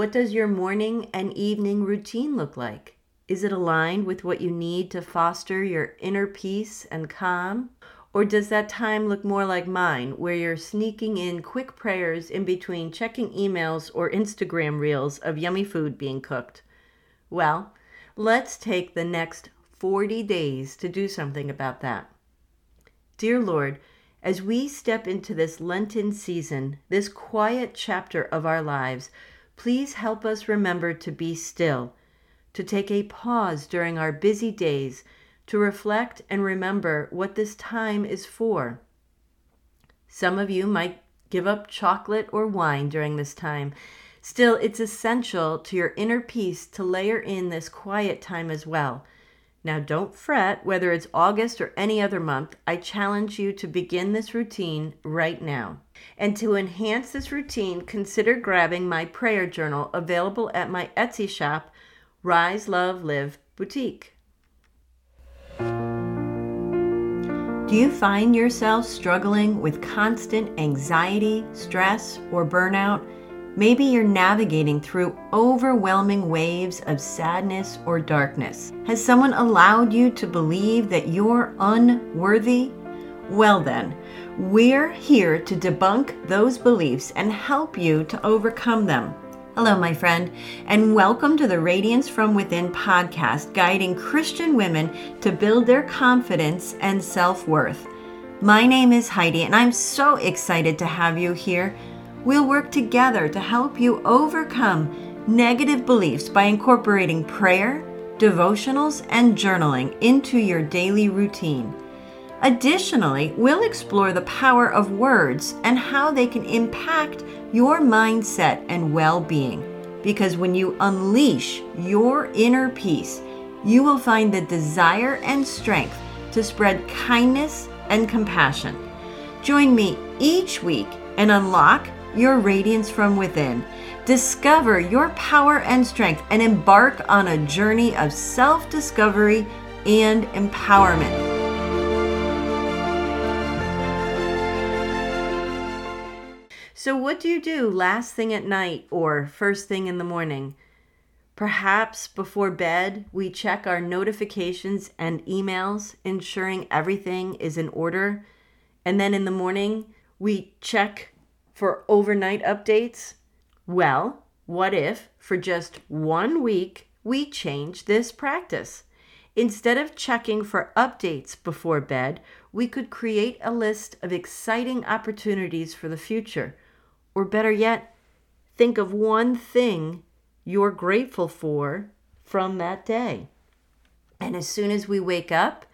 what does your morning and evening routine look like? Is it aligned with what you need to foster your inner peace and calm? Or does that time look more like mine, where you're sneaking in quick prayers in between checking emails or Instagram reels of yummy food being cooked? Well, let's take the next 40 days to do something about that. Dear Lord, as we step into this Lenten season, this quiet chapter of our lives, please help us remember to be still, to take a pause during our busy days to reflect and remember what this time is for. Some of you might give up chocolate or wine during this time. Still, it's essential to your inner peace to layer in this quiet time as well. Now, don't fret whether it's August or any other month. I challenge you to begin this routine right now. And to enhance this routine, consider grabbing my prayer journal available at my Etsy shop, Rise, Love, Live Boutique. Do you find yourself struggling with constant anxiety, stress, or burnout? Maybe you're navigating through overwhelming waves of sadness or darkness. Has someone allowed you to believe that you're unworthy? Well, then, we're here to debunk those beliefs and help you to overcome them. Hello, my friend, and welcome to the Radiance from Within podcast, guiding Christian women to build their confidence and self worth. My name is Heidi, and I'm so excited to have you here. We'll work together to help you overcome negative beliefs by incorporating prayer, devotionals, and journaling into your daily routine. Additionally, we'll explore the power of words and how they can impact your mindset and well being. Because when you unleash your inner peace, you will find the desire and strength to spread kindness and compassion. Join me each week and unlock your radiance from within. Discover your power and strength and embark on a journey of self discovery and empowerment. So, what do you do last thing at night or first thing in the morning? Perhaps before bed, we check our notifications and emails, ensuring everything is in order. And then in the morning, we check for overnight updates. Well, what if for just one week we change this practice? Instead of checking for updates before bed, we could create a list of exciting opportunities for the future or better yet, think of one thing you're grateful for from that day. And as soon as we wake up,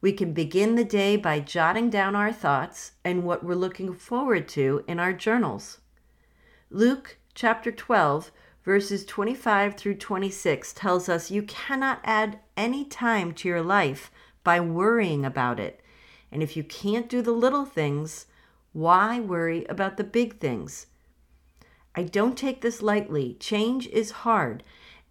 we can begin the day by jotting down our thoughts and what we're looking forward to in our journals. Luke chapter 12, verses 25 through 26 tells us you cannot add any time to your life by worrying about it. And if you can't do the little things, why worry about the big things? I don't take this lightly. Change is hard,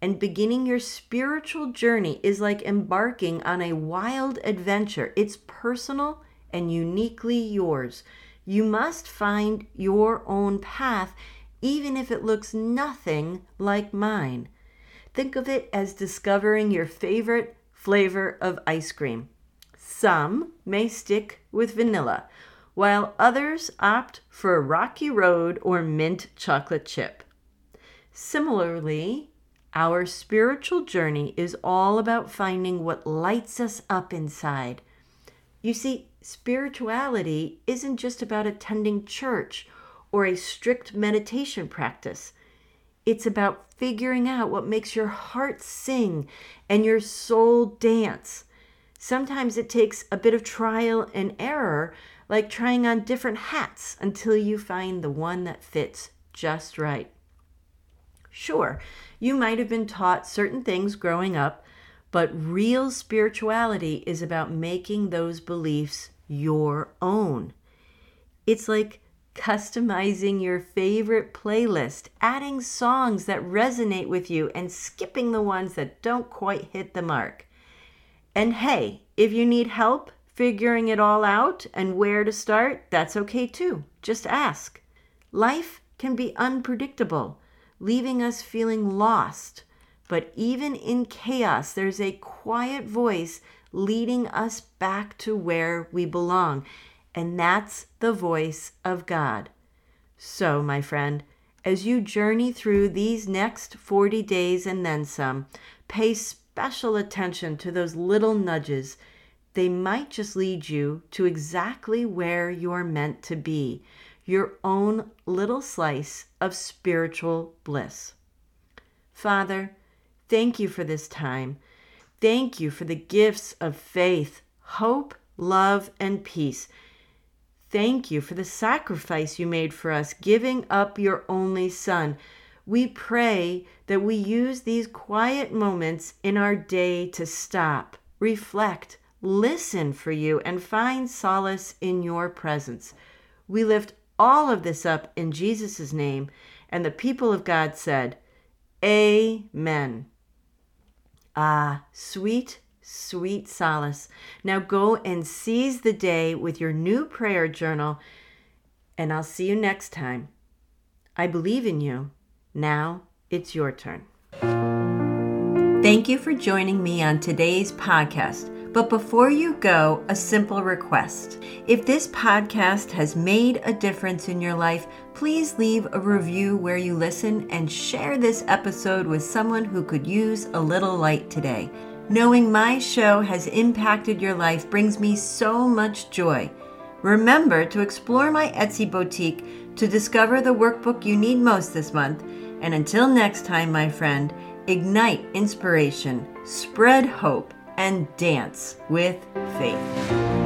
and beginning your spiritual journey is like embarking on a wild adventure. It's personal and uniquely yours. You must find your own path, even if it looks nothing like mine. Think of it as discovering your favorite flavor of ice cream. Some may stick with vanilla, while others opt for a rocky road or mint chocolate chip. Similarly, our spiritual journey is all about finding what lights us up inside. You see, spirituality isn't just about attending church or a strict meditation practice. It's about figuring out what makes your heart sing and your soul dance. Sometimes it takes a bit of trial and error, like trying on different hats until you find the one that fits just right. Sure, you might have been taught certain things growing up, but real spirituality is about making those beliefs your own. It's like customizing your favorite playlist, adding songs that resonate with you, and skipping the ones that don't quite hit the mark. And hey, if you need help, figuring it all out and where to start, that's okay too. Just ask. Life can be unpredictable, leaving us feeling lost. But even in chaos, there's a quiet voice leading us back to where we belong. And that's the voice of God. So, my friend, as you journey through these next 40 days and then some, pay special attention to those little nudges. They might just lead you to exactly where you're meant to be, your own little slice of spiritual bliss. Father, thank you for this time. Thank you for the gifts of faith, hope, love, and peace. Thank you for the sacrifice you made for us, giving up your only Son. We pray that we use these quiet moments in our day to stop, reflect, listen for you, and find solace in your presence. We lift all of this up in Jesus' name, and the people of God said, Amen. Ah, sweet, sweet solace. Now go and seize the day with your new prayer journal, and I'll see you next time. I believe in you. Now it's your turn. Thank you for joining me on today's podcast. But before you go, a simple request. If this podcast has made a difference in your life, please leave a review where you listen and share this episode with someone who could use a little light today. Knowing my show has impacted your life brings me so much joy. Remember to explore my Etsy boutique to discover the workbook you need most this month. And until next time, my friend, ignite inspiration, spread hope and dance with faith.